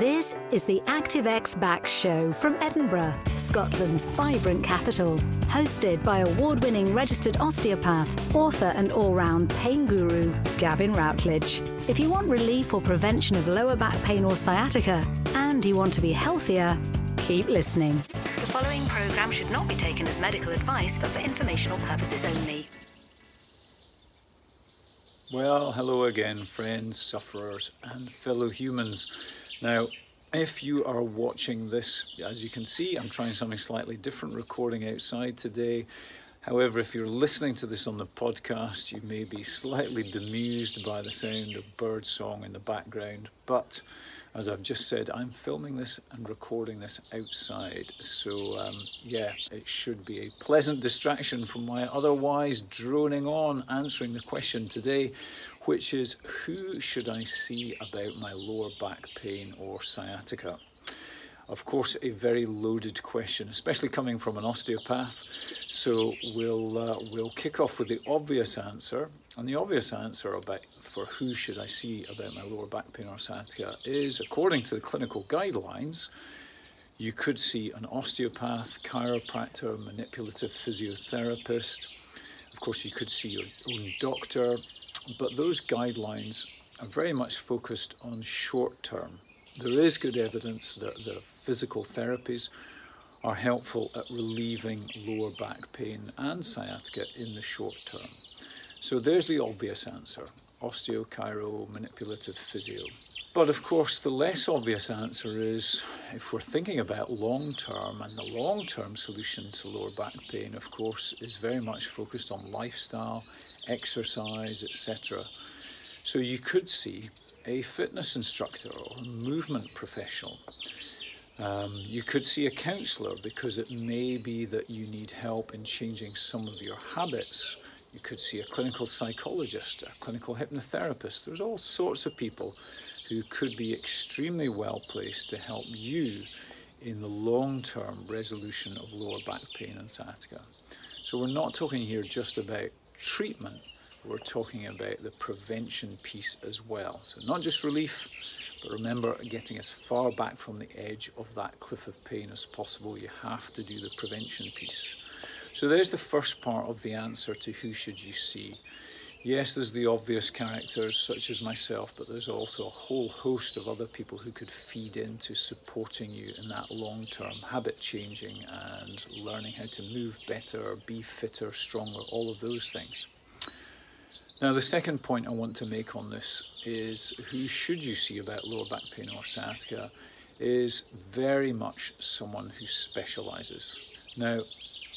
This is the ActiveX Back Show from Edinburgh, Scotland's vibrant capital. Hosted by award winning registered osteopath, author, and all round pain guru, Gavin Routledge. If you want relief or prevention of lower back pain or sciatica, and you want to be healthier, keep listening. The following programme should not be taken as medical advice, but for informational purposes only. Well, hello again, friends, sufferers, and fellow humans. Now, if you are watching this, as you can see, I'm trying something slightly different recording outside today. However, if you're listening to this on the podcast, you may be slightly bemused by the sound of bird song in the background. But as I've just said, I'm filming this and recording this outside. So, um, yeah, it should be a pleasant distraction from my otherwise droning on answering the question today, which is who should I see about my lower back pain or sciatica? Of course, a very loaded question, especially coming from an osteopath. So we'll uh, we'll kick off with the obvious answer, and the obvious answer about for who should I see about my lower back pain or sciatica is, according to the clinical guidelines, you could see an osteopath, chiropractor, manipulative physiotherapist. Of course, you could see your own doctor, but those guidelines are very much focused on short term. There is good evidence that the physical therapies are helpful at relieving lower back pain and sciatica in the short term. So there's the obvious answer osteo-chiro, manipulative physio. But of course, the less obvious answer is if we're thinking about long term, and the long term solution to lower back pain, of course, is very much focused on lifestyle, exercise, etc. So you could see a fitness instructor or a movement professional um, you could see a counsellor because it may be that you need help in changing some of your habits. You could see a clinical psychologist, a clinical hypnotherapist. There's all sorts of people who could be extremely well placed to help you in the long term resolution of lower back pain and sciatica. So, we're not talking here just about treatment, we're talking about the prevention piece as well. So, not just relief but remember, getting as far back from the edge of that cliff of pain as possible, you have to do the prevention piece. So there's the first part of the answer to who should you see. Yes, there's the obvious characters such as myself, but there's also a whole host of other people who could feed into supporting you in that long term habit changing and learning how to move better, be fitter, stronger, all of those things. Now, the second point I want to make on this is who should you see about lower back pain or sciatica is very much someone who specializes. Now,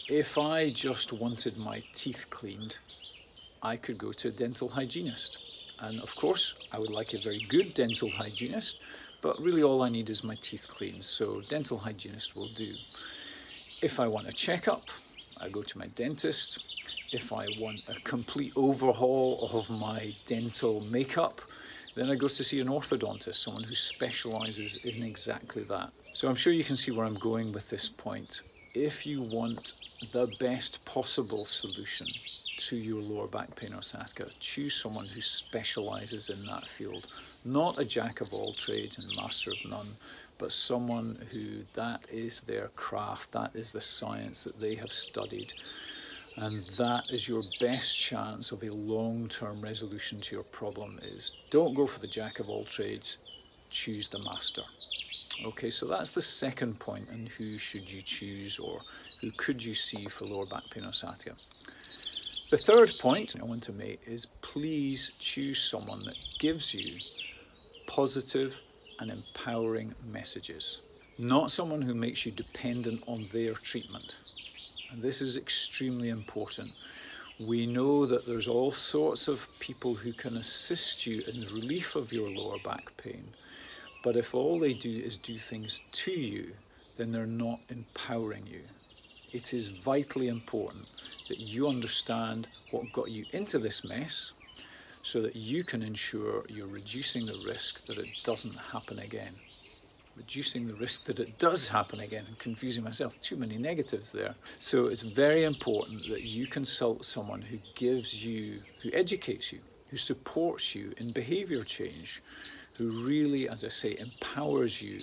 if I just wanted my teeth cleaned, I could go to a dental hygienist. And of course, I would like a very good dental hygienist, but really all I need is my teeth cleaned, so dental hygienist will do. If I want a checkup, I go to my dentist if I want a complete overhaul of my dental makeup, then I go to see an orthodontist, someone who specializes in exactly that. So I'm sure you can see where I'm going with this point. If you want the best possible solution to your lower back pain or sciatica, choose someone who specializes in that field. Not a jack of all trades and master of none, but someone who that is their craft, that is the science that they have studied and that is your best chance of a long-term resolution to your problem is don't go for the jack of all trades choose the master okay so that's the second point and who should you choose or who could you see for lower back pain or sciatica the third point i want to make is please choose someone that gives you positive and empowering messages not someone who makes you dependent on their treatment and this is extremely important. We know that there's all sorts of people who can assist you in the relief of your lower back pain. But if all they do is do things to you, then they're not empowering you. It is vitally important that you understand what got you into this mess so that you can ensure you're reducing the risk that it doesn't happen again reducing the risk that it does happen again. I'm confusing myself, too many negatives there. So it's very important that you consult someone who gives you, who educates you, who supports you in behavior change, who really, as I say, empowers you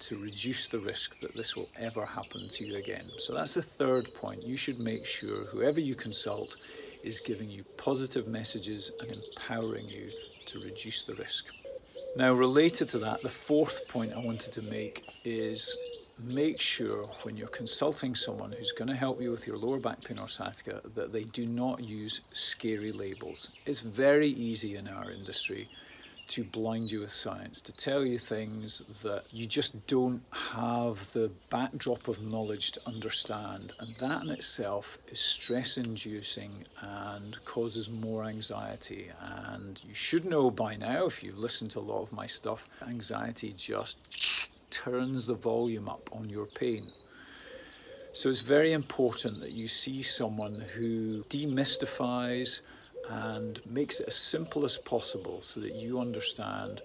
to reduce the risk that this will ever happen to you again. So that's the third point. You should make sure whoever you consult is giving you positive messages and empowering you to reduce the risk. Now, related to that, the fourth point I wanted to make is make sure when you're consulting someone who's going to help you with your lower back pain or sciatica that they do not use scary labels. It's very easy in our industry to blind you with science, to tell you things that you just don't have the backdrop of knowledge to understand. And that in itself is stress inducing and causes more anxiety. And you should know by now, if you've listened to a lot of my stuff, anxiety just turns the volume up on your pain. So it's very important that you see someone who demystifies and makes it as simple as possible so that you understand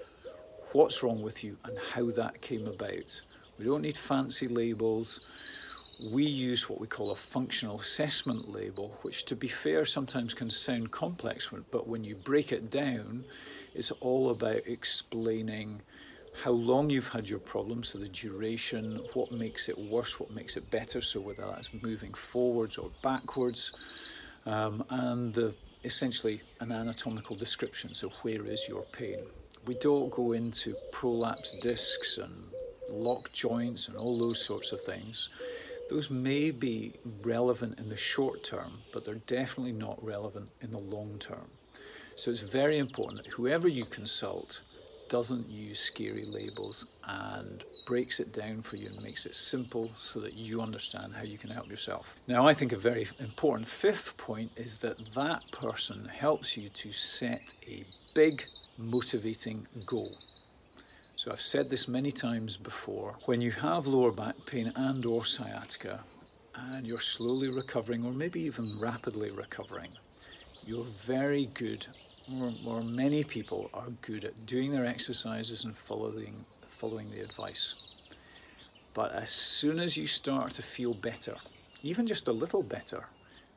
what's wrong with you and how that came about. We don't need fancy labels. We use what we call a functional assessment label, which, to be fair, sometimes can sound complex, but when you break it down, it's all about explaining how long you've had your problem, so the duration, what makes it worse, what makes it better, so whether that's moving forwards or backwards, um, and the, essentially an anatomical description, so where is your pain. We don't go into prolapse discs and lock joints and all those sorts of things. Those may be relevant in the short term, but they're definitely not relevant in the long term. So it's very important that whoever you consult doesn't use scary labels and breaks it down for you and makes it simple so that you understand how you can help yourself. Now, I think a very important fifth point is that that person helps you to set a big motivating goal. So I've said this many times before. When you have lower back pain and or sciatica and you're slowly recovering or maybe even rapidly recovering, you're very good or many people are good at doing their exercises and following, following the advice. But as soon as you start to feel better, even just a little better,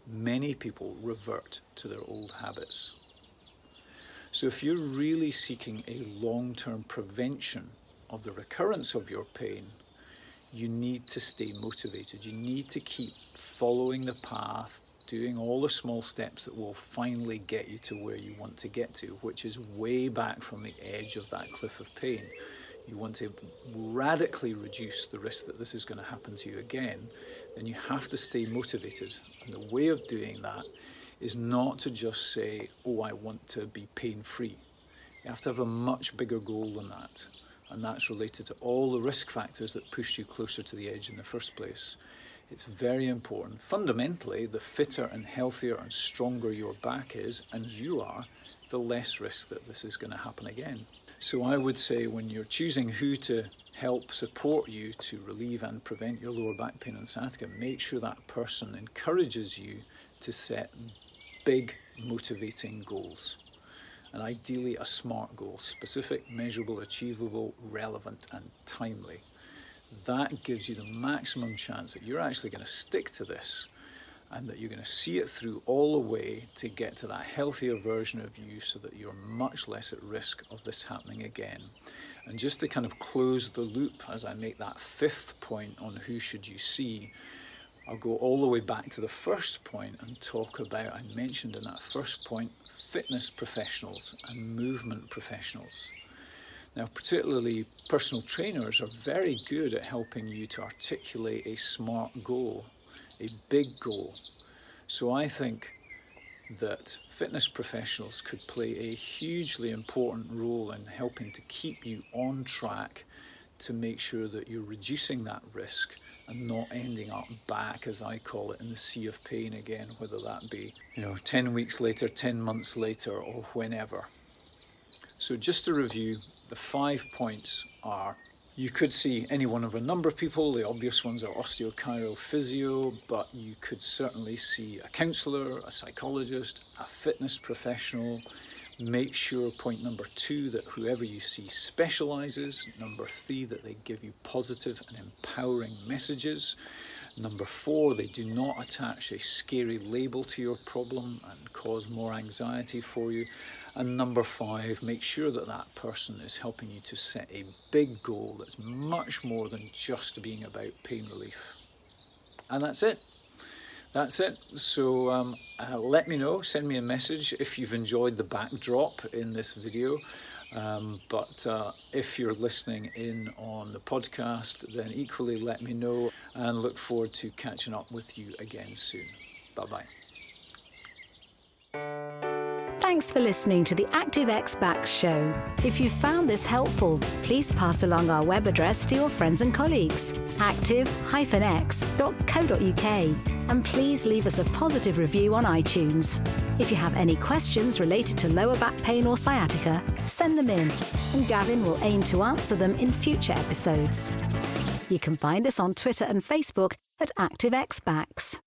many people revert to their old habits. So if you're really seeking a long term prevention of the recurrence of your pain, you need to stay motivated. You need to keep following the path doing all the small steps that will finally get you to where you want to get to, which is way back from the edge of that cliff of pain. You want to radically reduce the risk that this is going to happen to you again, then you have to stay motivated. And the way of doing that is not to just say, Oh, I want to be pain free. You have to have a much bigger goal than that. And that's related to all the risk factors that push you closer to the edge in the first place. It's very important. Fundamentally, the fitter and healthier and stronger your back is, and you are, the less risk that this is going to happen again. So I would say when you're choosing who to help support you to relieve and prevent your lower back pain and sciatica, make sure that person encourages you to set big, motivating goals. And ideally, a SMART goal specific, measurable, achievable, relevant, and timely that gives you the maximum chance that you're actually going to stick to this and that you're going to see it through all the way to get to that healthier version of you so that you're much less at risk of this happening again. And just to kind of close the loop as I make that fifth point on who should you see, I'll go all the way back to the first point and talk about, I mentioned in that first point, fitness professionals and movement professionals. Now, particularly personal trainers are very good at helping you to articulate a smart goal, a big goal. So I think that fitness professionals could play a hugely important role in helping to keep you on track to make sure that you're reducing that risk and not ending up back, as I call it, in the sea of pain again, whether that be, you know, 10 weeks later, 10 months later, or whenever. So just to review, the five points are you could see any one of a number of people. The obvious ones are osteochiro physio, but you could certainly see a counsellor, a psychologist, a fitness professional. Make sure, point number two, that whoever you see specialises. Number three, that they give you positive and empowering messages. Number four, they do not attach a scary label to your problem and cause more anxiety for you. And number five, make sure that that person is helping you to set a big goal that's much more than just being about pain relief. And that's it. That's it. So um, uh, let me know, send me a message if you've enjoyed the backdrop in this video. Um, but uh, if you're listening in on the podcast, then equally let me know and look forward to catching up with you again soon. Bye bye. Thanks for listening to the ActiveX Backs show. If you found this helpful, please pass along our web address to your friends and colleagues, active-x.co.uk, and please leave us a positive review on iTunes. If you have any questions related to lower back pain or sciatica, send them in, and Gavin will aim to answer them in future episodes. You can find us on Twitter and Facebook at ActiveX Backs.